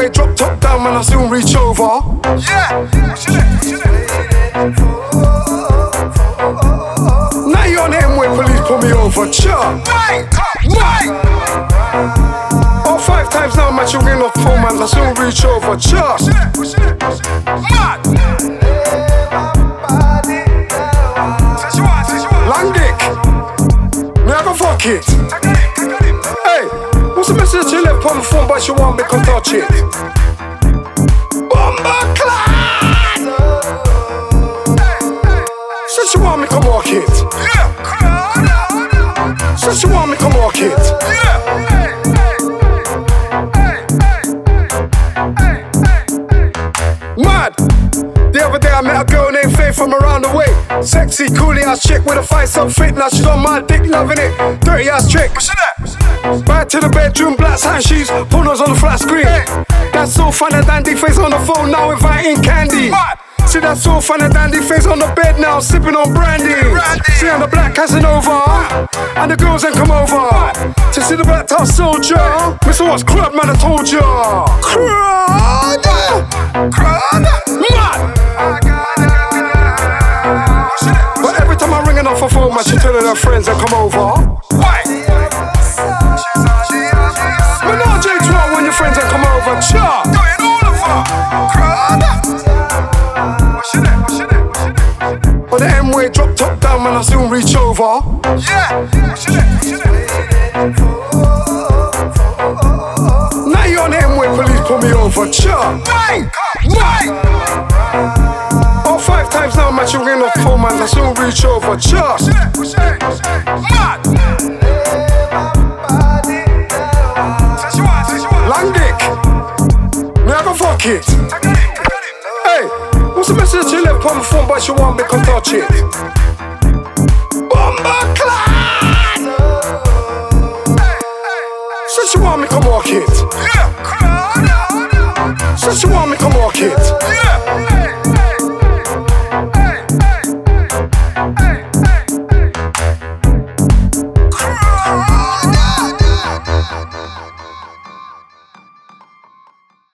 way drop top down, man, I soon reach over. Yeah. Now you're on the M way, police pull me over, cha. Why? Why? All five times now, man, she ring off phone, man, I soon reach over, cha. Mad. Long. Me I go fuck it. Hey, what's the message she left on but she want me to touch it? Bomba. Said she want me to walk it. Said she want me to walk it. Mad. The other day I met a girl Sexy, coolie ass chick with a fight so fit. Now she's on my dick, loving it. Dirty ass trick. What's that? Back to the bedroom, black satin sheets, pornos on the flat screen. That's so fun and dandy face on the phone now inviting candy. Mad. See that so fun and dandy face on the bed now, sipping on brandy. Brandy. See on the black Casanova, and the girls then come over to see the black top soldier. Mr. What's crud, man? I told ya. Crud, But every time I ring off a phone, man, she telling her friends to come over. Why? J12 when your friends come over, her. But the M way drop top down, man, I soon reach over. Yeah. Now you're on the M way, police pull me over, cha. Why? Why? All five times now, man, she ring off phone, I soon reach over, want. Long dick. Me I go fuck it. Hey, what's the message she left on the phone, but she want me to touch it?